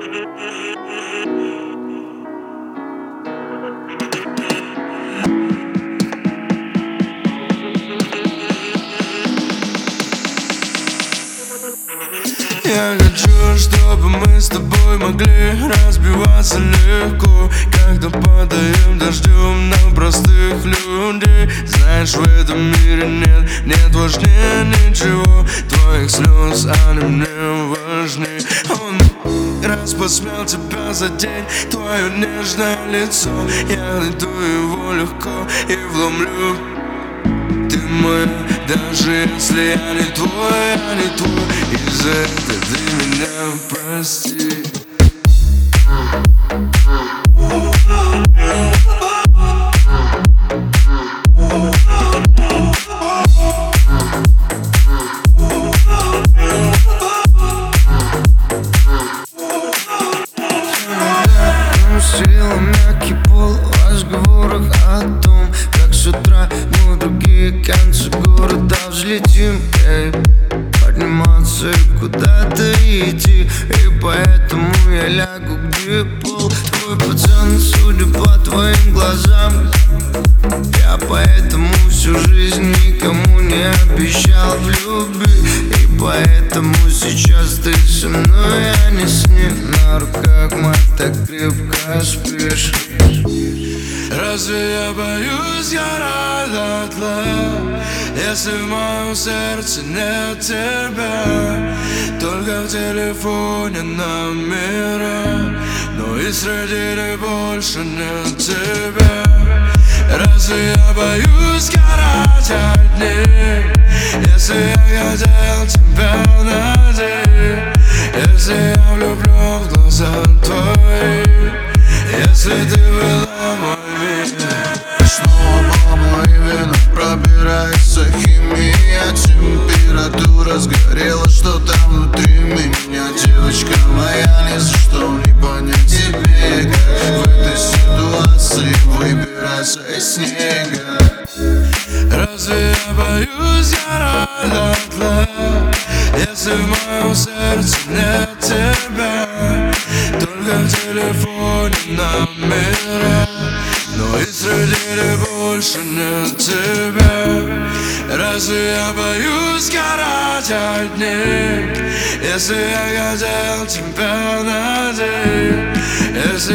Я хочу, чтобы мы с тобой могли разбиваться легко Когда падаем дождем на простых людей. Знаешь, в этом мире нет, нет важнее ничего. Твоих слез, они мне важны раз посмел тебя за день. Твое нежное лицо Я найду его легко и вломлю. Ты моя, даже если я не твой, я не твой. И за это ты меня прости другие концы города взлетим эй. Подниматься и куда-то идти И поэтому я лягу где пол. Твой пацан, судя по твоим глазам Я поэтому всю жизнь никому не обещал в любви. И поэтому сейчас ты со мной, а не с ним. На руках мы так крепко спишь Разве я боюсь город дотла Если в моем сердце нет тебя Только в телефоне номера Но и среди них больше нет тебя. Разве я боюсь горать одни? Если я хотел тебя найти. Если я влюблю в глаза твои. Если ты была мой сгорела Что-то внутри меня Девочка моя Ни за что не понять тебе Как в этой ситуации Выбираться из снега? Разве я боюсь горать дотла Если в моем сердце нет тебя Только в телефоне номера Но и среди больше нет тебя. Разве я боюсь горать одни Если я хотел тебя найти Если